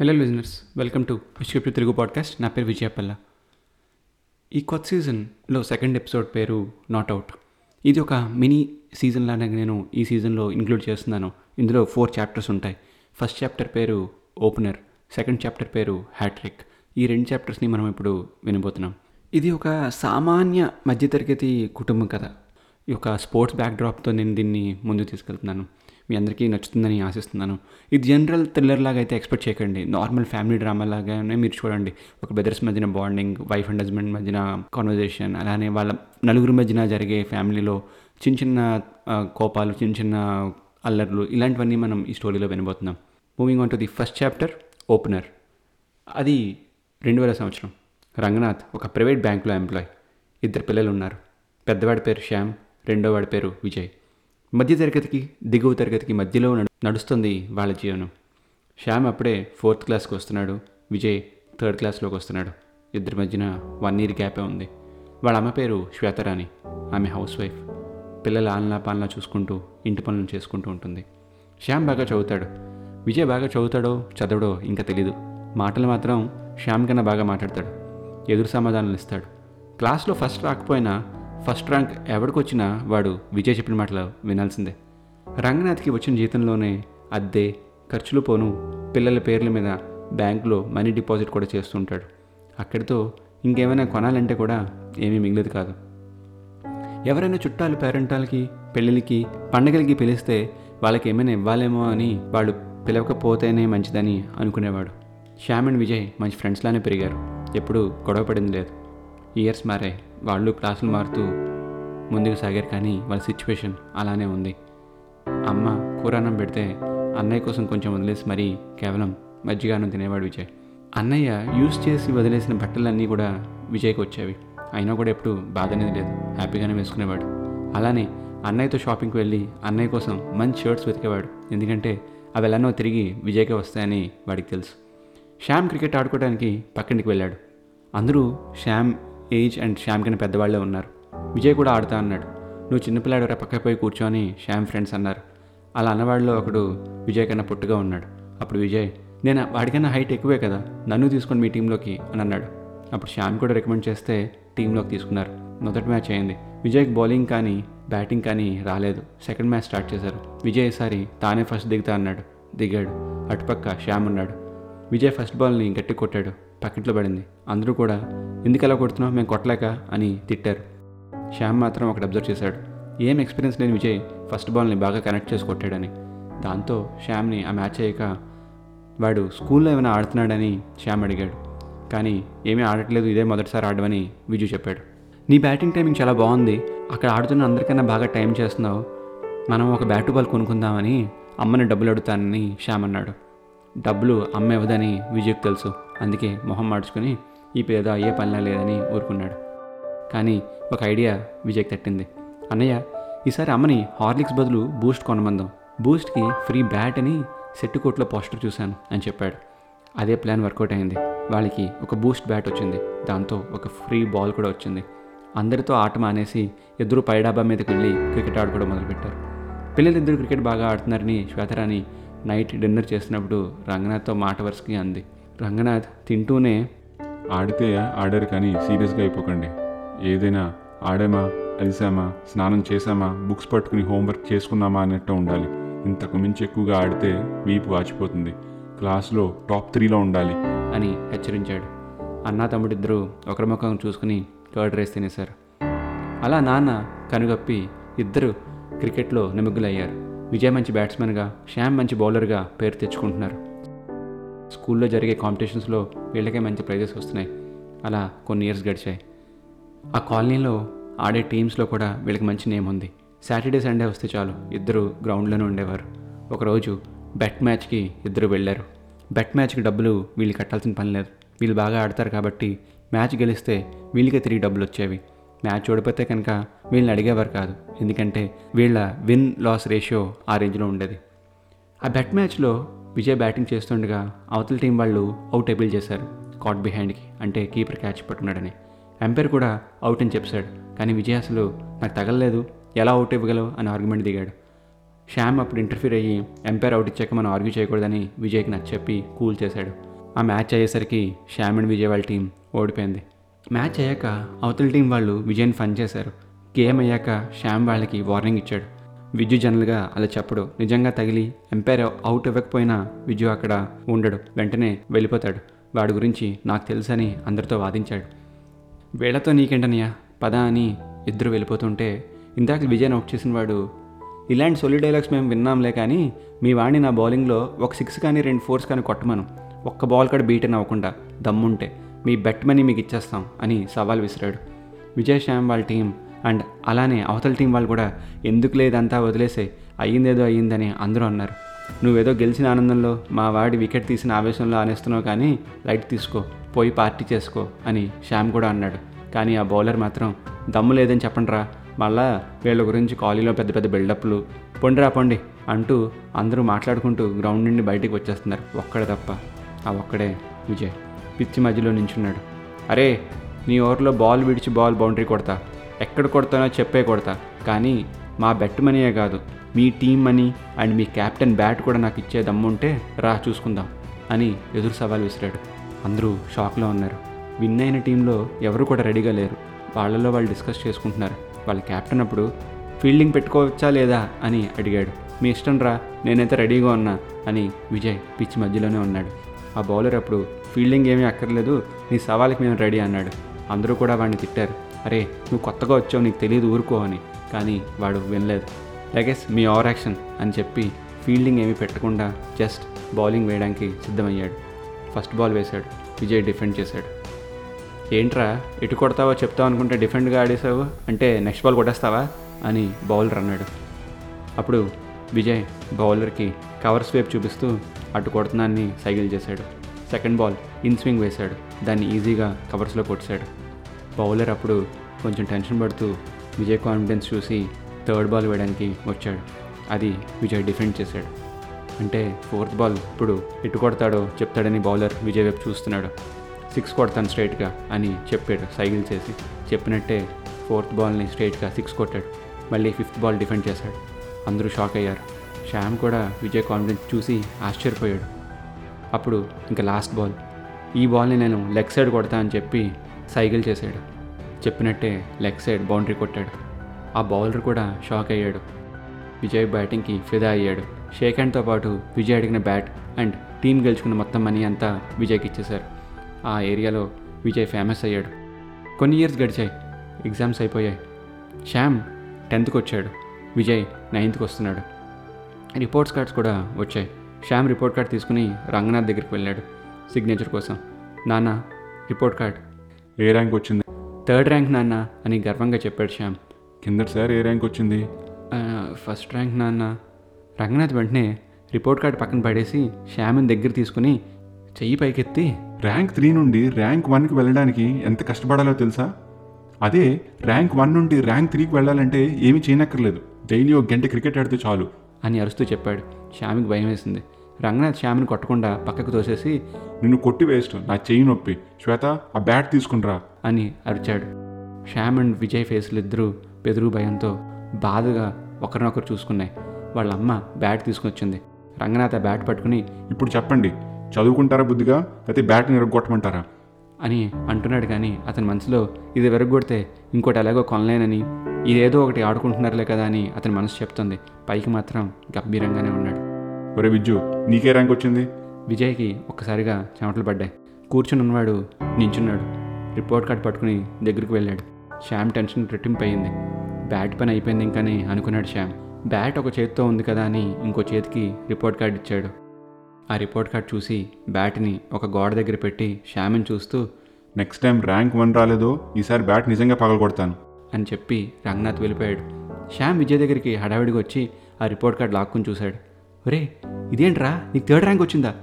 Hello listeners welcome to విశ్వప్రి Telugu podcast నా పేరు విజయపల్ల ఈ కొత్త సీజన్లో సెకండ్ ఎపిసోడ్ పేరు నాట్ అవుట్ ఇది ఒక మినీ సీజన్ లానే నేను ఈ సీజన్లో ఇంక్లూడ్ చేస్తున్నాను. ఇందులో ఫోర్ చాప్టర్స్ ఉంటాయి. ఫస్ట్ చాప్టర్ పేరు ఓపెనర్ సెకండ్ చాప్టర్ పేరు హ్యాట్రిక్ ఈ రెండు చాప్టర్స్ని మనం ఇప్పుడు వినబోతున్నాం. ఇది ఒక సామాన్య మధ్యతరగతి కుటుంబం కథ. ఈ యొక్క స్పోర్ట్స్ బ్యాక్డ్రాప్తో నేను దీన్ని ముందుకు తీసుకెళ్తున్నాను. మీ అందరికీ నచ్చుతుందని ఆశిస్తున్నాను. ఇది జనరల్ థ్రిల్లర్ లాగా అయితే ఎక్స్పెక్ట్ చేయకండి. నార్మల్ ఫ్యామిలీ డ్రామా లాగానే మీరు చూడండి. ఒక బ్రదర్స్ మధ్యన బాండింగ్ వైఫ్ అండ్ హస్బెండ్ మధ్యన కాన్వర్జేషన్ అలానే వాళ్ళ నలుగురు మధ్యన జరిగే ఫ్యామిలీలో చిన్న చిన్న కోపాలు చిన్న చిన్న అల్లర్లు ఇలాంటివన్నీ మనం ఈ స్టోరీలో వినబోతున్నాం. Moving on to the first chapter opener అది రెండు వేల సంవత్సరం. రంగనాథ్ ఒక ప్రైవేట్ బ్యాంకులో ఎంప్లాయ్. ఇద్దరు పిల్లలు ఉన్నారు. పెద్దవాడి పేరు శ్యామ్ రెండోవాడి పేరు విజయ్. మధ్య తరగతికి దిగువ తరగతికి మధ్యలో నడుస్తుంది వాళ్ళ జీవనం. శ్యామ్ అప్పుడే ఫోర్త్ క్లాస్కి వస్తున్నాడు విజయ్ థర్డ్ క్లాస్లోకి వస్తున్నాడు. ఇద్దరి మధ్యన వన్ ఇయర్ గ్యాపే ఉంది. వాళ్ళ అమ్మ పేరు శ్వేతరాణి ఆమె హౌస్ వైఫ్. పిల్లల ఆలనా పాలనా చూసుకుంటూ ఇంటి పనులు చేసుకుంటూ ఉంటుంది. శ్యామ్ బాగా చదువుతాడు. విజయ్ బాగా చదువుతాడో చదవడో ఇంకా తెలీదు. మాటలు మాత్రం శ్యామ్ కన్నా బాగా మాట్లాడతాడు. ఎదురు సమాధానాలు ఇస్తాడు. క్లాస్లో ఫస్ట్ రాకపోయినా ఫస్ట్ ర్యాంక్ ఎవడికొచ్చినా వాడు విజయ్ చెప్పిన మాటలు వినాల్సిందే. రంగనాథ్కి వచ్చిన జీతంలోనే అద్దె ఖర్చులు పోను పిల్లల పేర్ల మీద బ్యాంకులో మనీ డిపాజిట్ కూడా చేస్తుంటాడు అక్కడితో ఇంకేమైనా కొనాలంటే కూడా ఏమీ మిగిలేదు కాదు. ఎవరైనా చుట్టాలు పేరెంటాలకి పెళ్ళిళ్ళకి పండగలకి పిలిస్తే వాళ్ళకి ఏమైనా ఇవ్వాలేమో అని వాళ్ళు పిలవకపోతేనే మంచిదని అనుకునేవాడు. శ్యామ్ అండ్ విజయ్ మంచి ఫ్రెండ్స్లానే పెరిగారు. ఎప్పుడూ గొడవ పడింది లేదు. ఇయర్స్ మారాయి. వాళ్ళు క్లాసులు మారుతూ ముందుకు సాగారు కానీ వాళ్ళ సిచ్యువేషన్ అలానే ఉంది. అమ్మ కూరాన్నం పెడితే అన్నయ్య కోసం కొంచెం వదిలేసి మరీ కేవలం మజ్జిగానం తినేవాడు విజయ్. అన్నయ్య యూస్ చేసి వదిలేసిన బట్టలన్నీ కూడా విజయ్కి వచ్చేవి. అయినా కూడా ఎప్పుడు బాధ అనేది లేదు. హ్యాపీగానే వేసుకునేవాడు. అలానే అన్నయ్యతో షాపింగ్కి వెళ్ళి అన్నయ్య కోసం మంచి షర్ట్స్ వెతికేవాడు. ఎందుకంటే అవి ఎలానో తిరిగి విజయ్కే వస్తాయని వాడికి తెలుసు. శ్యామ్ క్రికెట్ ఆడుకోవడానికి పక్కింటికి వెళ్ళాడు. అందరూ శ్యామ్ ఏజ్ అండ్ శ్యామ్ కన్నా పెద్దవాళ్ళే ఉన్నారు. విజయ్ కూడా ఆడుతా అన్నాడు. నువ్వు చిన్నపిల్లాడు రా పోయి కూర్చొని శ్యామ్ ఫ్రెండ్స్ అన్నారు. అలా అన్నవాడిలో ఒకడు విజయ్ కన్నా పొట్టుగా ఉన్నాడు. అప్పుడు విజయ్ నేను వాడికన్నా హైట్ ఎక్కువే కదా నన్ను తీసుకొని మీ టీంలోకి అని అన్నాడు. అప్పుడు శ్యామ్ కూడా రికమెండ్ చేస్తే టీంలోకి తీసుకున్నారు. మొదటి మ్యాచ్ అయింది. విజయ్కి బౌలింగ్ కానీ బ్యాటింగ్ కానీ రాలేదు. సెకండ్ మ్యాచ్ స్టార్ట్ చేశారు. విజయ్ ఈసారి తానే ఫస్ట్ దిగుతా అన్నాడు. దిగాడు. అటుపక్క శ్యామ్ ఉన్నాడు. విజయ్ ఫస్ట్ బాల్ని గట్టి కొట్టాడు. పక్కింట్లో పడింది. అందరూ కూడా ఎందుకు ఎలా కొడుతున్నావు? మేము కొట్టలేక అని తిట్టారు. శ్యామ్ మాత్రం ఒకటి అబ్జర్వ్ చేశాడు. ఏం ఎక్స్పీరియన్స్ లేని విజయ్ ఫస్ట్ బాల్ని బాగా కనెక్ట్ చేసి కొట్టాడని. దాంతో శ్యామ్ని ఆ మ్యాచ్ అయ్యాక వాడు స్కూల్లో ఏమైనా ఆడుతున్నాడని శ్యామ్ అడిగాడు. కానీ ఏమీ ఆడట్లేదు ఇదే మొదటిసారి ఆడమని విజు చెప్పాడు. నీ బ్యాటింగ్ టైమింగ్ చాలా బాగుంది. అక్కడ ఆడుతున్న అందరికన్నా బాగా టైం చేస్తున్నావు. మనం ఒక బ్యాటు బాల్ కొనుక్కుందామని అమ్మని డబ్బులు అడుగుతానని శ్యామ్ అన్నాడు. డబ్బులు అమ్మ ఇవ్వదని విజయ్కి తెలుసు. అందుకే మొహం మార్చుకుని ఈ పేద అయ్యే పనిలా లేదని ఊరుకున్నాడు. కానీ ఒక ఐడియా విజయ్కి తట్టింది. అన్నయ్య ఈసారి అమ్మని హార్లిక్స్ బదులు బూస్ట్ కొనమందాం. బూస్ట్కి ఫ్రీ బ్యాట్ అని సెట్టు కోట్లో పోస్టర్ చూశాను అని చెప్పాడు. అదే ప్లాన్ వర్కౌట్ అయింది. వాళ్ళకి ఒక బూస్ట్ బ్యాట్ వచ్చింది. దాంతో ఒక ఫ్రీ బాల్ కూడా వచ్చింది. అందరితో ఆట మానేసి ఇద్దరు పైడాబా మీదకి వెళ్ళి క్రికెట్ ఆడుకోవడం మొదలుపెట్టారు. పిల్లలిద్దరు క్రికెట్ బాగా ఆడుతున్నారని శ్వేతరాని నైట్ డిన్నర్ చేసినప్పుడు రంగనాథ్తో మాట వరుసకి అంది. రంగనాథ్ తింటూనే ఆడితే ఆడారు కానీ సీరియస్గా అయిపోకండి. ఏదైనా ఆడామా అలిసామా స్నానం చేసామా బుక్స్ పట్టుకుని హోంవర్క్ చేసుకున్నామా అన్నట్టు ఉండాలి. ఇంతకు మించి ఎక్కువగా ఆడితే వీపు వాచిపోతుంది. క్లాస్లో టాప్ త్రీలో ఉండాలి. అని హెచ్చరించాడు. అన్నా తమ్ముడిద్దరూ ఒకరి ముఖం చూసుకుని కర్డ్ రైస్ తినేశారు. అలా నాన్న కనుగప్పి ఇద్దరు క్రికెట్లో నిమగ్గులయ్యారు విజయ్ మంచి బ్యాట్స్మెన్గా శ్యామ్ మంచి బౌలర్గా పేరు తెచ్చుకుంటున్నారు. స్కూల్లో జరిగే కాంపిటీషన్స్లో వీళ్ళకే మంచి ప్రైజెస్ వస్తున్నాయి. అలా కొన్ని ఇయర్స్ గడిచాయి. ఆ కాలనీలో ఆడే టీమ్స్లో కూడా వీళ్ళకి మంచి నేమ్ ఉంది. సాటర్డే సండే వస్తే చాలు ఇద్దరు గ్రౌండ్లోనే ఉండేవారు. ఒకరోజు బెట్ మ్యాచ్కి ఇద్దరు వెళ్ళారు. బెట్ మ్యాచ్కి డబ్బులు వీళ్ళు కట్టాల్సిన పని లేదు. వీళ్ళు బాగా ఆడతారు కాబట్టి మ్యాచ్ గెలిస్తే వీళ్ళకే తిరిగి డబ్బులు వచ్చేవి. మ్యాచ్ ఓడిపోతే కనుక వీళ్ళని అడిగేవారు కాదు. ఎందుకంటే వీళ్ళ విన్ లాస్ రేషియో ఆ రేంజ్లో ఉండేది. ఆ బెట్ మ్యాచ్లో విజయ్ బ్యాటింగ్ చేస్తుండగా అవతల టీం వాళ్ళు అవుట్ ఎబిల్ చేశారు. కాట్ బిహైండ్కి అంటే కీపర్ క్యాచ్ పట్టున్నాడని ఎంపైర్ కూడా అవుట్ అని చెప్పాడు. కానీ విజయ్ అసలు నాకు తగలలేదు ఎలా అవుట్ ఇవ్వగలవు? అని ఆర్గ్యుమెంట్ దిగాడు. శ్యామ్ అప్పుడు ఇంటర్ఫీర్ అయ్యి ఎంపైర్ అవుట్ ఇచ్చాక మనం ఆర్గ్యూ చేయకూడదని విజయ్కి నచ్చ చెప్పి కూల్ చేశాడు. ఆ మ్యాచ్ అయ్యేసరికి శ్యామ్ అండ్ విజయ్ వాళ్ళ టీం ఓడిపోయింది. మ్యాచ్ అయ్యాక అవతల టీం వాళ్ళు విజయ్ని ఫన్ చేశారు. గేమ్ అయ్యాక శ్యామ్ వాళ్ళకి వార్నింగ్ ఇచ్చాడు. విజు జనరల్గా అలా చెప్పడు. నిజంగా తగిలి ఎంపైర్ అవుట్ ఇవ్వకపోయినా విజు అక్కడ ఉండడు. వెంటనే వెళ్ళిపోతాడు. వాడి గురించి నాకు తెలుసని అందరితో వాదించాడు. వీళ్ళతో నీకేంటనయ్యా పద అని ఇద్దరు వెళ్ళిపోతుంటే ఇందాక విజయ్ అవుట్ చేసిన వాడు ఇలాంటి సొలి డైలాగ్స్ మేము విన్నాంలే కానీ మీ వాడిని నా బౌలింగ్లో ఒక సిక్స్ కానీ రెండు ఫోర్స్ కానీ కొట్టమను. ఒక్క బాల్ కూడా బీటన్ అవ్వకుండా దమ్ముంటే. మీ బెట్ మనీ మీకు ఇచ్చేస్తాం అని సవాల్ విసిరాడు. విజయ్ శ్యామ్ వాళ్ళ టీం అండ్ అలానే అవతల టీం వాళ్ళు కూడా ఎందుకు లేదంతా వదిలేసే అయ్యిందేదో అయ్యిందని అందరూ అన్నారు. నువ్వేదో గెలిచిన ఆనందంలో మా వాడి వికెట్ తీసిన ఆవేశంలో ఆనేస్తున్నావు కానీ లైట్ తీసుకో పోయి పార్టీ చేసుకో అని శ్యామ్ కూడా అన్నాడు. కానీ ఆ బౌలర్ మాత్రం దమ్ము లేదని చెప్పండిరా మళ్ళా వీళ్ళ గురించి కాలీలో పెద్ద పెద్ద బిల్డప్లు పొండిరా పొండి అంటూ అందరూ మాట్లాడుకుంటూ గ్రౌండ్ నుండి బయటికి వచ్చేస్తున్నారు ఒక్కడే తప్ప ఆ ఒక్కడే విజయ్. పిచ్చి మధ్యలో నించున్నాడు. అరే నీ ఓవర్లో బాల్ విడిచి బాల్ బౌండరీ కొడతా. ఎక్కడ కొడతానో చెప్పే కొడతా. కానీ మా బెట్ మనీయే కాదు. మీ టీం మనీ అండ్ మీ కెప్టెన్ బ్యాట్ కూడా నాకు ఇచ్చే దమ్ముంటే రా చూసుకుందాం అని ఎదురు సవాల్ విసిరాడు. అందరూ షాక్లో ఉన్నారు. విన్ అయిన టీంలో ఎవరు కూడా రెడీగా లేరు. వాళ్ళలో వాళ్ళు డిస్కస్ చేసుకుంటున్నారు. వాళ్ళ కెప్టెన్ అప్పుడు ఫీల్డింగ్ పెట్టుకోవచ్చా లేదా? అని అడిగాడు. మీ ఇష్టం రా నేనైతే రెడీగా ఉన్నా అని విజయ్ పిచ్ మధ్యలోనే ఉన్నాడు. ఆ బౌలర్ అప్పుడు ఫీల్డింగ్ ఏమీ అక్కర్లేదు నీ సవాల్కి మేము రెడీ అన్నాడు. అందరూ కూడా వాడిని తిట్టారు. అరే నువ్వు కొత్తగా వచ్చావు నీకు తెలియదు ఊరుకో అని. కానీ వాడు వినలేదు. లగేస్ మీ ఓవర్ యాక్షన్ అని చెప్పి ఫీల్డింగ్ ఏమీ పెట్టకుండా జస్ట్ బౌలింగ్ వేయడానికి సిద్ధమయ్యాడు. ఫస్ట్ బాల్ వేశాడు. విజయ్ డిఫెండ్ చేశాడు. ఏంట్రా ఎటు కొడతావో చెప్తావు అనుకుంటే డిఫెండ్గా ఆడేసావు అంటే నెక్స్ట్ బాల్ కొట్టేస్తావా? అని బౌలర్ అన్నాడు. అప్పుడు విజయ్ బౌలర్కి కవర్ స్వేప్ చూపిస్తూ అటు కొడుతున్నాన్ని సైకిల్ చేశాడు. సెకండ్ బాల్ ఇన్ స్వింగ్ వేశాడు. దాన్ని ఈజీగా కవర్స్లో కొట్టాడు బౌలర్ అప్పుడు కొంచెం టెన్షన్ పడుతూ విజయ్ కాన్ఫిడెన్స్ చూసి థర్డ్ బాల్ వేయడానికి వచ్చాడు. అది విజయ్ డిఫెండ్ చేశాడు. అంటే ఫోర్త్ బాల్ ఇప్పుడు ఎటు కొడతాడో చెప్తాడని బౌలర్ విజయ్ వైపు చూస్తున్నాడు. సిక్స్ కొడతాను స్ట్రైట్గా అని చెప్పాడు సైకిల్ చేసి. చెప్పినట్టే ఫోర్త్ బాల్ని స్ట్రైట్గా సిక్స్ కొట్టాడు. మళ్ళీ ఫిఫ్త్ బాల్ డిఫెండ్ చేశాడు. అందరూ షాక్ అయ్యారు. శ్యామ్ కూడా విజయ్ కాన్ఫిడెన్స్ చూసి ఆశ్చర్యపోయాడు. అప్పుడు ఇంకా లాస్ట్ బాల్ ఈ బాల్ని నేను లెగ్ సైడ్ కొడతా అని చెప్పి సైకిల్ చేశాడు. చెప్పినట్టే లెగ్ సైడ్ బౌండరీ కొట్టాడు. ఆ బౌలర్ కూడా షాక్ అయ్యాడు. విజయ్ బ్యాటింగ్కి ఫిదా అయ్యాడు. షేక్ హ్యాండ్తో పాటు విజయ్ అడిగిన బ్యాట్ అండ్ టీం గెలుచుకున్న మొత్తం మనీ అంతా విజయ్కి ఇచ్చేశారు. ఆ ఏరియాలో విజయ్ ఫేమస్ అయ్యాడు. కొన్ని ఇయర్స్ గడిచాయి. ఎగ్జామ్స్ అయిపోయాయి. శ్యామ్ టెన్త్కి వచ్చాడు విజయ్ నైన్త్కి వస్తున్నాడు రిపోర్ట్స్ కార్డ్స్ కూడా వచ్చాయి. శ్యామ్ రిపోర్ట్ కార్డ్ తీసుకుని రంగనాథ్ దగ్గరికి వెళ్ళాడు. సిగ్నేచర్ కోసం. నాన్న రిపోర్ట్ కార్డ్. ఏ ర్యాంక్ వచ్చింది? థర్డ్ ర్యాంక్ నాన్న అని గర్వంగా చెప్పాడు శ్యామ్. కిందటిసారి ఏ ర్యాంక్ వచ్చింది? "ఆ, ఫస్ట్ ర్యాంక్ నాన్న. రంగనాథ్ వెంటనే రిపోర్ట్ కార్డ్ పక్కన పడేసి శ్యామ్ని దగ్గర తీసుకుని చెయ్యి పైకెత్తి ర్యాంక్ త్రీ నుండి ర్యాంక్ వన్కి వెళ్ళడానికి ఎంత కష్టపడాలో తెలుసా? అదే ర్యాంక్ వన్ నుండి ర్యాంక్ త్రీకి వెళ్ళాలంటే ఏమీ చేయనక్కర్లేదు. డైలీ ఒక గంట క్రికెట్ ఆడితే చాలు. అని అరుస్తూ చెప్పాడు. శ్యామికి భయం వేసింది. రంగనాథ్ శ్యామిని కొట్టకుండా పక్కకు తోసేసి నిన్ను కొట్టి వేస్ట్ నా చెయ్యి నొప్పి. శ్వేత ఆ బ్యాట్ తీసుకునిరా అని అరిచాడు. శ్యామ్ అండ్ విజయ్ ఫేస్లు ఇద్దరూ బెదురు భయంతో బాధగా ఒకరినొకరు చూసుకున్నాయి. వాళ్ళ అమ్మ బ్యాట్ తీసుకొచ్చింది రంగనాథ్ ఆ బ్యాట్ పట్టుకుని ఇప్పుడు చెప్పండి చదువుకుంటారా బుద్ధిగా? అయితే బ్యాట్ని ఇరగొట్టమంటారా అని అంటున్నాడు కానీ అతని మనసులో ఇది వెరగొడితే ఇంకోటి ఎలాగో కొనలేనని ఇదేదో ఒకటి ఆడుకుంటున్నారులే కదా అని అతని మనసు చెప్తుంది. పైకి మాత్రం గంభీరంగానే ఉన్నాడు. ఒరే విజ్జు నీకే ర్యాంక్ వచ్చింది? విజయ్కి ఒక్కసారిగా చెమటలు పడ్డాయి. కూర్చుని ఉన్నవాడు నించున్నాడు. రిపోర్ట్ కార్డ్ పట్టుకుని దగ్గరికి వెళ్ళాడు. శ్యామ్ టెన్షన్ రెట్టింపు అయింది. బ్యాట్ పని అయిపోయింది ఇంకని అనుకున్నాడు శ్యామ్. బ్యాట్ ఒక చేతితో ఉంది కదా అని ఇంకో చేతికి రిపోర్ట్ కార్డ్ ఇచ్చాడు. ఆ రిపోర్ట్ కార్డ్ చూసి బ్యాట్ని ఒక గోడ దగ్గర పెట్టి శ్యామ్ని చూస్తూ నెక్స్ట్ టైం ర్యాంక్ వన్ రాలేదో ఈసారి బ్యాట్ నిజంగా పగలగొడతాను. అని చెప్పి రంగనాథ్ వెళ్ళిపోయాడు. శ్యామ్ విజయ్ దగ్గరికి హడావిడిగా వచ్చి ఆ రిపోర్ట్ కార్డ్ లాక్కుని చూశాడు. ఒరే ఇదేంట్రా? నీకు థర్డ్ ర్యాంక్ వచ్చిందా?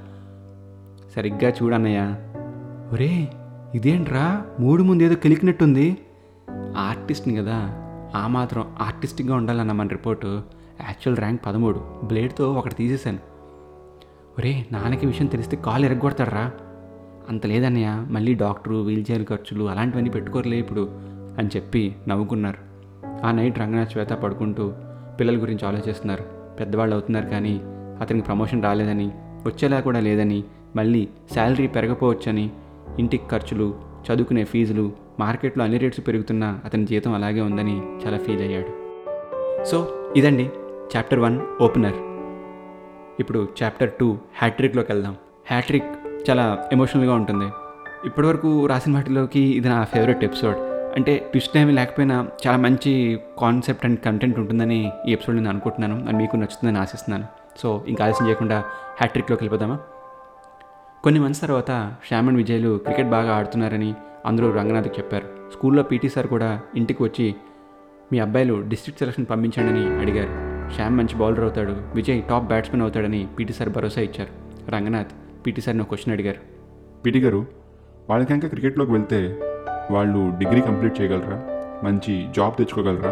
సరిగ్గా చూడన్నయ్య ఒరే ఇదేంట్రా? మూడు ముందు ఏదో కెలికినట్టుంది. ఆర్టిస్ట్ని కదా ఆ మాత్రం ఆర్టిస్టిక్గా ఉండాలన్న మన రిపోర్టు. యాక్చువల్ ర్యాంక్ పదమూడు. బ్లేడ్తో ఒకటి తీసేశాను. ఒరే నాన్నకి విషయం తెలిస్తే కాలు ఎరగొడతాడరా. అంత లేదన్నయ్య మళ్ళీ డాక్టరు వీల్ చైర్ ఖర్చులు అలాంటివన్నీ పెట్టుకోరలే ఇప్పుడు అని చెప్పి నవ్వుకున్నారు. ఆ నైట్ రంగనాథ్ శ్వేత పడుకుంటూ పిల్లల గురించి ఆలోచిస్తున్నారు. పెద్దవాళ్ళు అవుతున్నారు కానీ అతనికి ప్రమోషన్ రాలేదని వచ్చేలా కూడా లేదని మళ్ళీ శాలరీ పెరగపోవచ్చని ఇంటికి ఖర్చులు చదువుకునే ఫీజులు మార్కెట్లో అన్ని రేట్స్ పెరుగుతున్నా అతని జీతం అలాగే ఉందని చాలా ఫీల్ అయ్యాడు. సో ఇదండి. Chapter one opener. ఇప్పుడు చాప్టర్ టూ హ్యాట్రిక్లోకి వెళ్దాం. హ్యాట్రిక్ చాలా ఎమోషనల్గా ఉంటుంది. ఇప్పటివరకు రాసిన వాటిలోకి ఇది నా ఫేవరెట్ ఎపిసోడ్ అంటే ట్విస్ట్ ఏమి లేకపోయినా చాలా మంచి కాన్సెప్ట్ అండ్ కంటెంట్ ఉంటుందని ఈ ఎపిసోడ్ నేను అనుకుంటున్నాను. అది మీకు నచ్చుతుందని ఆశిస్తున్నాను. సో ఇంకా ఆలస్యం చేయకుండా హ్యాట్రిక్లోకి వెళ్ళిపోదామా? కొన్ని మంత్స్ తర్వాత శ్యామ్ అండ్ విజయ్లు క్రికెట్ బాగా ఆడుతున్నారని అందరూ రంగనాథ్కి చెప్పారు. స్కూల్లో పీటీ సార్ కూడా ఇంటికి వచ్చి మీ అబ్బాయిలు డిస్ట్రిక్ట్ సెలక్షన్ పంపించండి అని అడిగారు. శ్యామ్ మంచి బౌలర్ అవుతాడు. విజయ్ టాప్ బ్యాట్స్మెన్ అవుతాడని పీటీ సార్ భరోసా ఇచ్చారు. రంగనాథ్ పీటీ సార్ని ఒక క్వశ్చన్ అడిగారు. పిటి గారు వాళ్ళకి ఇంకా క్రికెట్లోకి వెళ్తే వాళ్ళు డిగ్రీ కంప్లీట్ చేయగలరా? మంచి జాబ్ తెచ్చుకోగలరా?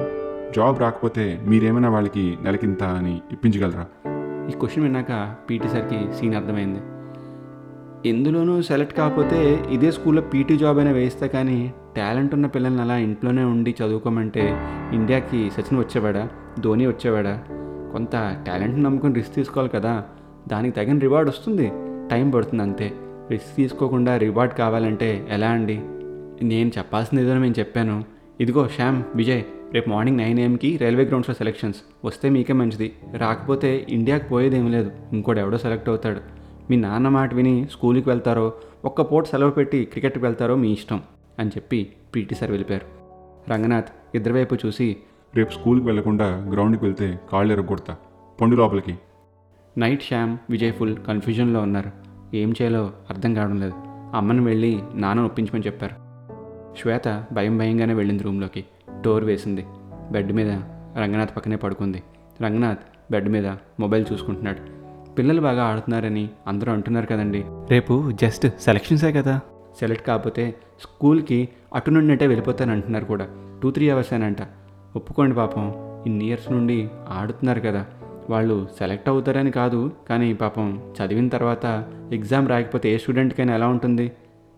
జాబ్ రాకపోతే మీరేమైనా వాళ్ళకి నెలకింత అని ఇప్పించగలరా? ఈ క్వశ్చన్ విన్నాక పీటీ సార్కి సీన్ అర్థమైంది. ఎందులోనూ సెలెక్ట్ కాకపోతే ఇదే స్కూల్లో పీటీ జాబ్ అయినా వేస్తా కానీ టాలెంట్ ఉన్న పిల్లల్ని అలా ఇంట్లోనే ఉండి చదువుకోమంటే ఇండియాకి సచిన్ వచ్చేవాడా? ధోని వచ్చేవాడా? కొంత టాలెంట్ని నమ్ముకొని రిస్క్ తీసుకోవాలి కదా. దానికి తగిన రివార్డ్ వస్తుంది. టైం పడుతుంది అంతే. రిస్క్ తీసుకోకుండా రివార్డ్ కావాలంటే ఎలా అండి? నేను చెప్పాల్సింది ఏదో నేను చెప్పాను. ఇదిగో శ్యామ్ విజయ్ రేపు మార్నింగ్ నైన్ ఏఎంకి రైల్వే గ్రౌండ్స్లో సెలెక్షన్స్. వస్తే మీకే మంచిది. రాకపోతే ఇండియాకి పోయేదేం లేదు. ఇంకోటి ఎవడో సెలెక్ట్ అవుతాడు. మీ నాన్న మాట విని స్కూల్కి వెళ్తారో ఒక్క పూట సెలవు పెట్టి క్రికెట్కి వెళ్తారో మీ ఇష్టం అని చెప్పి పీటీ సార్ వెళ్ళిపోయారు. రంగనాథ్ ఇద్దరి వైపు చూసి రేపు స్కూల్కి వెళ్ళకుండా గ్రౌండ్కి వెళ్తే కాళ్ళు ఎరగొడతా. పొండు లోపలికి. నైట్ శ్యామ్ విజయ్ ఫుల్ కన్ఫ్యూజన్లో ఉన్నారు. ఏం చేయాలో అర్థం కావడం లేదు. అమ్మని వెళ్ళి నాన్న ఒప్పించమని చెప్పారు. శ్వేత భయం భయంగానే వెళ్ళింది రూమ్లోకి. డోర్ వేసింది. బెడ్ మీద రంగనాథ్ పక్కనే పడుకుంది. రంగనాథ్ బెడ్ మీద మొబైల్ చూసుకుంటున్నాడు. పిల్లలు బాగా ఆడుతున్నారని అందరూ అంటున్నారు కదండి. రేపు జస్ట్ సెలక్షన్సే కదా? సెలెక్ట్ కాకపోతే స్కూల్కి అటు నుండి అంటే వెళ్ళిపోతాను అంటున్నారు కూడా. టూ త్రీ అవర్స్ అంట ఒప్పుకోండి పాపం. ఇన్ని ఇయర్స్ నుండి ఆడుతున్నారు కదా. వాళ్ళు సెలెక్ట్ అవుతారని కాదు కానీ పాపం చదివిన తర్వాత ఎగ్జామ్ రాకపోతే ఏ స్టూడెంట్కైనా ఎలా ఉంటుంది?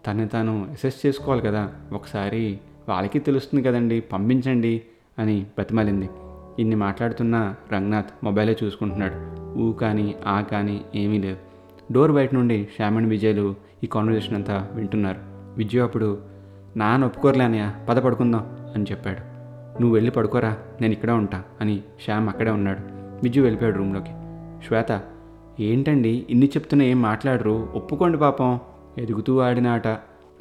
తను తాను అసెస్ చేసుకోవాలి కదా. ఒకసారి వాళ్ళకి తెలుస్తుంది కదండి పంపించండి అని బతిమాలింది. ఇన్ని మాట్లాడుతున్న రంగనాథ్ మొబైలే చూసుకుంటున్నాడు. ఊ కానీ ఆ కానీ ఏమీ లేదు. డోర్ బయట నుండి శ్యామణ్ విజయ్లు ఈ కాన్వర్జేషన్ అంతా వింటున్నారు. విజయ్ అప్పుడు నాన్న ఒప్పుకోరలేనయా పద పడుకుందాం అని చెప్పాడు. నువ్వు వెళ్ళి పడుకోరా నేను ఇక్కడే ఉంటా అని శ్యామ్ అక్కడే ఉన్నాడు. విజయ్ వెళ్ళిపోయాడు రూమ్లోకి. శ్వేత ఏంటండి ఇన్ని చెప్తున్నా ఏం మాట్లాడరు? ఒప్పుకోండి పాపం. ఎదుగుతూ ఆడిన ఆట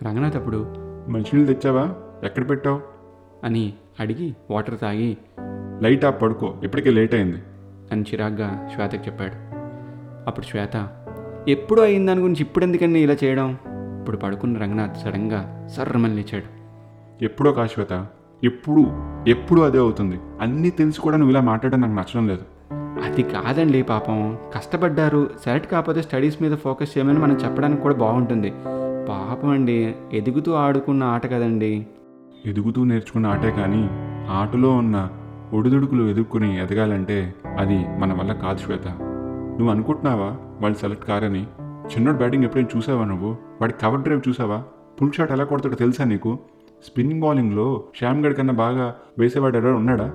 రంగనాథ్ అప్పుడు మంచినీళ్ళు తెచ్చావా? ఎక్కడ పెట్టావు? అని అడిగి వాటర్ తాగి లైట్ ఆఫ్ పడుకో ఇప్పటికే లేట్ అయింది. అని చిరాగ్గా శ్వేతకి చెప్పాడు. అప్పుడు శ్వేత ఎప్పుడు అయిన దాని గురించి ఇప్పుడు ఎందుకని ఇలా చేయడం? ఇప్పుడు పడుకున్న రంగనాథ్ సడన్గా సర్రమని లేచాడు ఎప్పుడో కాశ్వేత ఎప్పుడు ఎప్పుడు అదే అవుతుంది. అన్నీ తెలిసి కూడా నువ్వు ఇలా మాట్లాడడం నాకు నచ్చడం లేదు. అది కాదండి పాపం. కష్టపడ్డారు. సెలెక్ట్ కాకపోతే స్టడీస్ మీద ఫోకస్ చేయమని మనం చెప్పడానికి కూడా బాగుంటుంది. పాపం అండి. ఎదుగుతూ ఆడుకున్న ఆట కదండి. ఎదుగుతూ నేర్చుకున్న ఆటే కానీ ఆటలో ఉన్న ఒడిదుడుకులు ఎదుర్కొని ఎదగాలంటే అది మన వల్ల కాదు శ్వేత. నువ్వు అనుకుంటున్నావా? వాళ్ళు సెలెక్ట్ కారని. చిన్నోడు బ్యాటింగ్ ఎప్పుడైనా చూసావా నువ్వు? వాడి కవర్ డ్రైవ్ చూసావా? ఫుల్ షాట్ ఎలా కొడతాడో తెలుసా నీకు? స్పిన్నింగ్ బౌలింగ్లో శ్యామ్ గడ్ కన్నా బాగా వేసేవాడు ఎవరు ఉన్నాడా?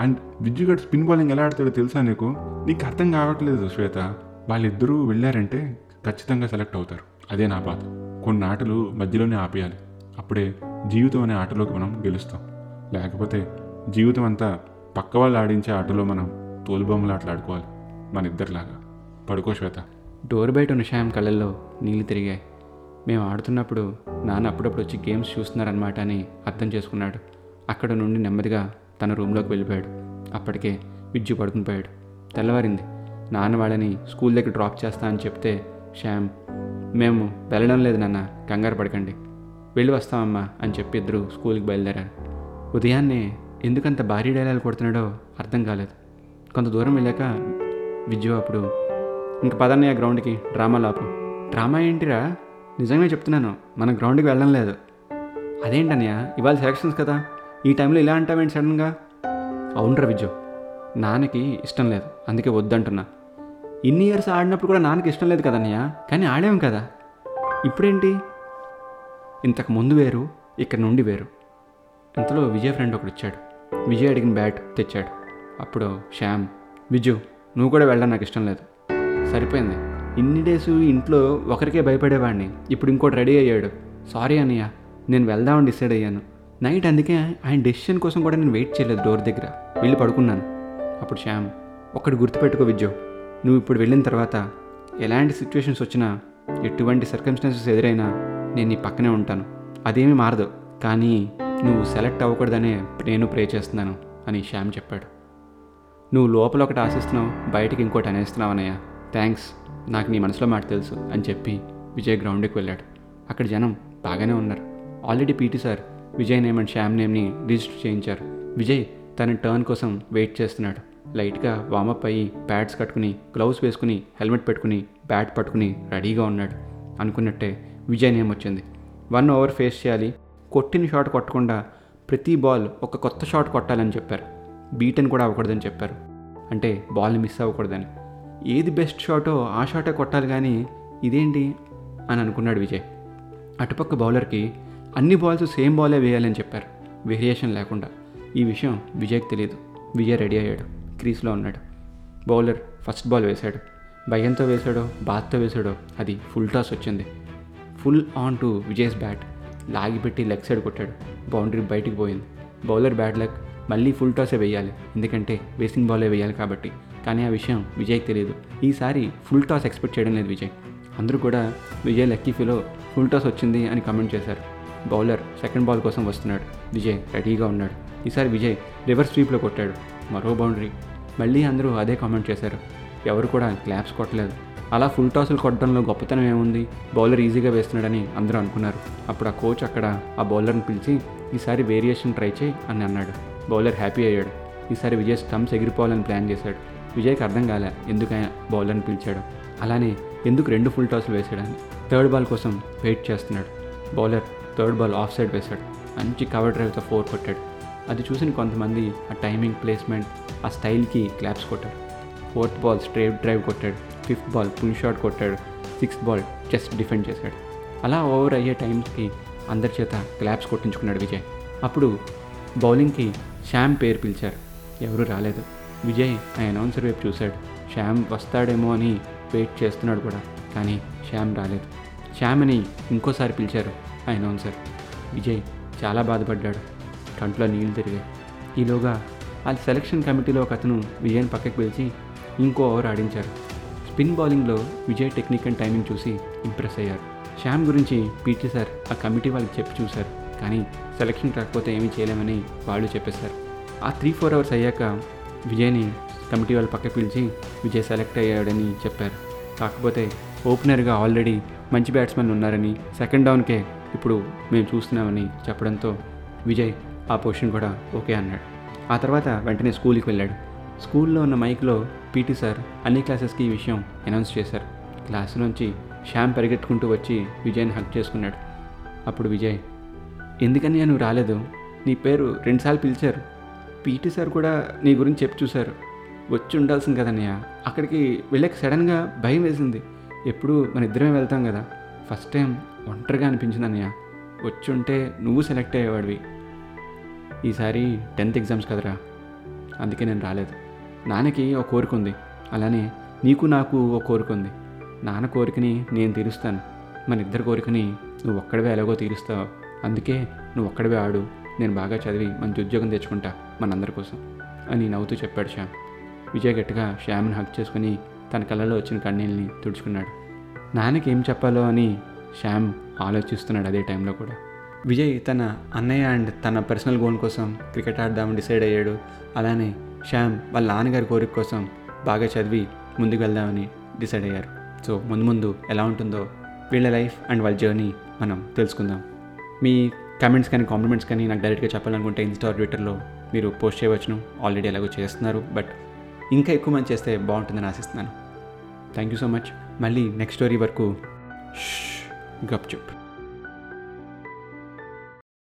అండ్ విజ్జుగడ్ స్పిన్ బౌలింగ్ ఎలా ఆడతాడో తెలుసా నీకు? నీకు అర్థం కావట్లేదు శ్వేత. వాళ్ళిద్దరూ వెళ్ళారంటే ఖచ్చితంగా సెలెక్ట్ అవుతారు. అదే నా బాధ. కొన్ని ఆటలు మధ్యలోనే ఆపేయాలి. అప్పుడే జీవితం అనే ఆటలోకి మనం గెలుస్తాం. లేకపోతే జీవితం అంతా పక్క వాళ్ళు ఆడించే ఆటలో మనం తోలుబొమ్మలు ఆటలు ఆడుకోవాలి మన ఇద్దరిలాగా. పడుకో శ్వేత. డోర్ బయట ఉన్న శ్యామ్ కళ్ళల్లో నీళ్ళు తిరిగాయి. మేము ఆడుతున్నప్పుడు నాన్న అప్పుడప్పుడు వచ్చి గేమ్స్ చూస్తున్నారనమాట అని అర్థం చేసుకున్నాడు. అక్కడ నుండి నెమ్మదిగా తన రూమ్లోకి వెళ్ళిపోయాడు. అప్పటికే విద్యు పడుకుని పోయాడు. తెల్లవారింది. నాన్న వాళ్ళని స్కూల్ దగ్గర డ్రాప్ చేస్తా అని చెప్తే శ్యామ్ మేము వెళ్ళడం లేదు నాన్న కంగారు పడకండి. వెళ్ళి వస్తామమ్మా అని చెప్పి ఇద్దరు స్కూల్కి బయలుదేరారు. ఉదయాన్నే ఎందుకంత భారీ డైలాగ్ కొడుతున్నాడో అర్థం కాలేదు. కొంత దూరం వెళ్ళాక విద్యు అప్పుడు ఇంక పదన్నయ్య గ్రౌండ్కి డ్రామా లాపు. డ్రామా ఏంటిరా? నిజంగా చెప్తున్నాను మన గ్రౌండ్కి వెళ్ళడం లేదు. అదేంటన్నయ్య ఇవాళ సెలక్షన్స్ కదా. ఈ టైంలో ఇలా అంటావేంటి సడన్గా? అవునరా విద్యు నాన్నకి ఇష్టం లేదు అందుకే వద్దంటున్నా. ఇన్ని ఇయర్స్ ఆడినప్పుడు కూడా నాన్నకి ఇష్టం లేదు కదన్నయ్య కానీ ఆడాం కదా. ఇప్పుడేంటి? ఇంతకు ముందు వేరు ఇక్కడ నుండి వేరు. ఇంతలో విజయ్ ఫ్రెండ్ ఒకడు ఇచ్చాడు. విజయ్ అడిగిన బ్యాట్ తెచ్చాడు. అప్పుడు శ్యామ్ విజు నువ్వు కూడా వెళ్ళడం నాకు ఇష్టం లేదు. సరిపోయింది. ఇన్ని డేస్ ఇంట్లో ఒకరికే భయపడేవాడిని. ఇప్పుడు ఇంకోటి రెడీ అయ్యాడు. సారీ అన్నయ్య నేను వెళ్దామని డిసైడ్ అయ్యాను. నైట్ అందుకే ఆయన డెసిషన్ కోసం కూడా నేను వెయిట్ చేయలేదు డోర్ దగ్గర. వెళ్ళి పడుకున్నాను. అప్పుడు శ్యామ్ ఒక్కటి గుర్తుపెట్టుకో విద్యో నువ్వు ఇప్పుడు వెళ్ళిన తర్వాత ఎలాంటి సిచ్యువేషన్స్ వచ్చినా ఎటువంటి సర్కమ్స్టాన్సెస్ ఎదురైనా నేను నీ పక్కనే ఉంటాను. అదేమీ మారదు. కానీ నువ్వు సెలెక్ట్ అవ్వకూడదనే నేను ప్రే చేస్తున్నాను అని శ్యామ్ చెప్పాడు. నువ్వు లోపల ఒకటి ఆశిస్తున్నావు బయటికి ఇంకోటి అనేస్తున్నావు అన్నయ్య. థ్యాంక్స్ నాకు నీ మనసులో మాట తెలుసు అని చెప్పి విజయ్ గ్రౌండ్కి వెళ్ళాడు. అక్కడ జనం బాగానే ఉన్నారు. Already PT sir Vijay name and Shyam నేమ్ని register చేయించారు. విజయ్ తన టర్న్ కోసం వెయిట్ చేస్తున్నాడు. లైట్గా వామప్ అయ్యి ప్యాడ్స్ కట్టుకుని గ్లౌస్ వేసుకుని హెల్మెట్ పెట్టుకుని బ్యాట్ పట్టుకుని రెడీగా ఉన్నాడు. అనుకున్నట్టే విజయ్ నేమ్ వచ్చింది. వన్ ఓవర్ ఫేస్ చేయాలి. కొట్టిన షాట్ కొట్టకుండా ప్రతి బాల్ ఒక కొత్త షాట్ కొట్టాలని చెప్పారు. బీటన్ కూడా అవ్వకూడదని చెప్పారు. అంటే బాల్ని మిస్ అవ్వకూడదని. ఏది బెస్ట్ షాటో ఆ షాటే కొట్టాలి కానీ ఇదేంటి అని అనుకున్నాడు విజయ్. అటుపక్క బౌలర్కి అన్ని బాల్స్ సేమ్ బాలే వేయాలని చెప్పారు. వేరియేషన్ లేకుండా. ఈ విషయం విజయ్కి తెలియదు విజయ్ రెడీ అయ్యాడు. క్రీస్లో ఉన్నాడు. బౌలర్ ఫస్ట్ బాల్ వేశాడు. భయంతో వేశాడో బాత్తో వేశాడో అది ఫుల్ టాస్ వచ్చింది. Full on to Vijay's bat లాగిపెట్టి leg side కొట్టాడు. బౌండరీ బయటికి పోయింది. బౌలర్ బ్యాడ్ లక్ మళ్ళీ ఫుల్ టాసే వేయాలి. ఎందుకంటే వేసింగ్ బాలే వేయాలి కాబట్టి. కానీ ఆ విషయం విజయ్కి తెలియదు. ఈసారి ఫుల్ టాస్ ఎక్స్పెక్ట్ చేయడం లేదు విజయ్. అందరూ కూడా విజయ్ లక్కీ ఫీలో ఫుల్ టాస్ వచ్చింది అని కమెంట్ చేశారు. బౌలర్ సెకండ్ బాల్ కోసం వస్తున్నాడు. విజయ్ రెడీగా ఉన్నాడు. ఈసారి విజయ్ రివర్స్ స్వీప్లో కొట్టాడు. మరో బౌండరీ మళ్ళీ అందరూ అదే కామెంట్ చేశారు. ఎవరు కూడా క్లాప్స్ కొట్టలేదు. అలా ఫుల్ టాసులు కొట్టడంలో గొప్పతనం ఏముంది? బౌలర్ ఈజీగా వేస్తున్నాడని అందరూ అనుకున్నారు. అప్పుడు ఆ కోచ్ అక్కడ ఆ బౌలర్ని పిలిచి ఈసారి వేరియేషన్ ట్రై చేయి అని అన్నాడు. బౌలర్ హ్యాపీ అయ్యాడు. ఈసారి విజయ్ స్టంప్స్ ఎగిరిపోవాలని ప్లాన్ చేశాడు. విజయ్కి అర్థం కాలే ఎందుకు ఆయన బౌలర్ని పిలిచాడు. అలానే ఎందుకు రెండు ఫుల్ టాస్లు వేసాడని. థర్డ్ బాల్ కోసం వెయిట్ చేస్తున్నాడు. Bowler third ball off side వేశాడు. మంచి కవర్ డ్రైవ్తో ఫోర్ కొట్టాడు. అది చూసిన కొంతమంది ఆ టైమింగ్ ప్లేస్మెంట్ ఆ స్టైల్కి క్లాప్స్ కొట్టాడు ఫోర్త్ బాల్ స్ట్రేట్ డ్రైవ్ కొట్టాడు. ఫిఫ్త్ బాల్ పుల్ షాట్ కొట్టాడు. సిక్స్త్ బాల్ జస్ట్ డిఫెండ్ చేశాడు. అలా ఓవర్ అయ్యే టైంకి అందరి చేత క్లాప్స్ కొట్టించుకున్నాడు విజయ్. అప్పుడు బౌలింగ్కి శ్యామ్ పేరు పిలిచారు. ఎవరూ రాలేదు. విజయ్ ఆ అనౌన్సర్ వైపు చూశాడు. శ్యామ్ వస్తాడేమో అని వెయిట్ చేస్తున్నాడు కూడా కానీ శ్యామ్ రాలేదు. శ్యామ్ అని ఇంకోసారి పిలిచారు ఆ అనౌన్సర్. విజయ్ చాలా బాధపడ్డాడు. కంట్లో నీళ్ళు తిరిగాయి. ఈలోగా ఆ సెలక్షన్ కమిటీలో ఒక అతను విజయ్ని పక్కకు పిలిచి ఇంకో ఓవర్ ఆడించారు. స్పిన్ బౌలింగ్లో విజయ్ టెక్నిక్ అండ్ టైమింగ్ చూసి ఇంప్రెస్ అయ్యారు. శ్యామ్ గురించి పీటీ సార్ ఆ కమిటీ వాళ్ళకి చెప్పి చూశారు కానీ సెలక్షన్ రాకపోతే ఏమీ చేయలేమని వాళ్ళు చెప్పేశారు. ఆ త్రీ ఫోర్ అవర్స్ అయ్యాక విజయ్ని కమిటీ వాళ్ళు పక్కకి పిలిచి విజయ్ సెలెక్ట్ అయ్యాడని చెప్పారు. కాకపోతే ఓపెనర్గా ఆల్రెడీ మంచి బ్యాట్స్మెన్ ఉన్నారని సెకండ్ డౌన్కే ఇప్పుడు మేము చూస్తున్నామని చెప్పడంతో విజయ్ ఆ పొజిషన్ కూడా ఓకే అన్నాడు. ఆ తర్వాత వెంటనే స్కూల్కి వెళ్ళాడు. స్కూల్లో ఉన్న మైక్లో పీటీ సార్ అన్ని క్లాసెస్కి ఈ విషయం అనౌన్స్ చేశారు. క్లాసులోంచి శ్యామ్ పరిగెట్టుకుంటూ వచ్చి విజయ్ని హక్ చేసుకున్నాడు. అప్పుడు విజయ్ ఎందుకని నువ్వు రాలేదు? నీ పేరు రెండుసార్లు పిలిచారు. పీటీ సార్ కూడా నీ గురించి చెప్పి చూశారు. వచ్చి ఉండాల్సింది కదన్నయ్య అక్కడికి వెళ్ళాక సడన్గా భయం వేసింది. ఎప్పుడు మన ఇద్దరమే వెళ్తాం కదా. ఫస్ట్ టైం ఒంటరిగా అనిపించింది అన్నయ్య. వచ్చి ఉంటే నువ్వు సెలెక్ట్ అయ్యేవాడివి. ఈసారి టెన్త్ ఎగ్జామ్స్ కదరా. అందుకే నేను రాలేదు. నాన్నకి ఒక కోరిక ఉంది. అలానే నీకు నాకు ఒక కోరిక ఉంది. నాన్న కోరికని నేను తీరుస్తాను. మన ఇద్దరి కోరికని నువ్వు ఒక్కడివే ఎలాగో తీరుస్తావు. అందుకే నువ్వు ఒక్కడివే ఆడు. నేను బాగా చదివి మంచి ఉద్యోగం తెచ్చుకుంటా మనందరి కోసం అని నవ్వుతూ చెప్పాడు శ్యామ్. విజయ్ గట్టిగా శ్యామ్ని హక్ చేసుకుని తన కళ్ళలో వచ్చిన కన్నీళ్ళని తుడుచుకున్నాడు. నాన్నకి ఏం చెప్పాలో అని శ్యామ్ ఆలోచిస్తున్నాడు అదే టైంలో కూడా. విజయ్ తన అన్నయ్య అండ్ తన పర్సనల్ గోల్ కోసం క్రికెట్ ఆడదామని డిసైడ్ అయ్యాడు. అలానే శ్యామ్ వాళ్ళ నాన్నగారి కోరిక కోసం బాగా చదివి ముందుకు వెళ్దామని డిసైడ్ అయ్యారు. సో ముందు ముందు ఎలా ఉంటుందో వీళ్ళ లైఫ్ అండ్ వాళ్ళ జర్నీ మనం తెలుసుకుందాం. మీ కమెంట్స్ కానీ కాంప్లిమెంట్స్ కానీ నాకు డైరెక్ట్గా చెప్పాలనుకుంటే ఇన్స్టా ట్విట్టర్లో మీరు పోస్ట్ చేయవచ్చును. ఆల్రెడీ ఎలాగో చేస్తున్నారు. బట్ ఇంకా ఎక్కువ మంది చేస్తే బాగుంటుందని ఆశిస్తున్నాను. థ్యాంక్ యూ సో మచ్ మళ్ళీ నెక్స్ట్ స్టోరీ వరకు. గప్ చెప్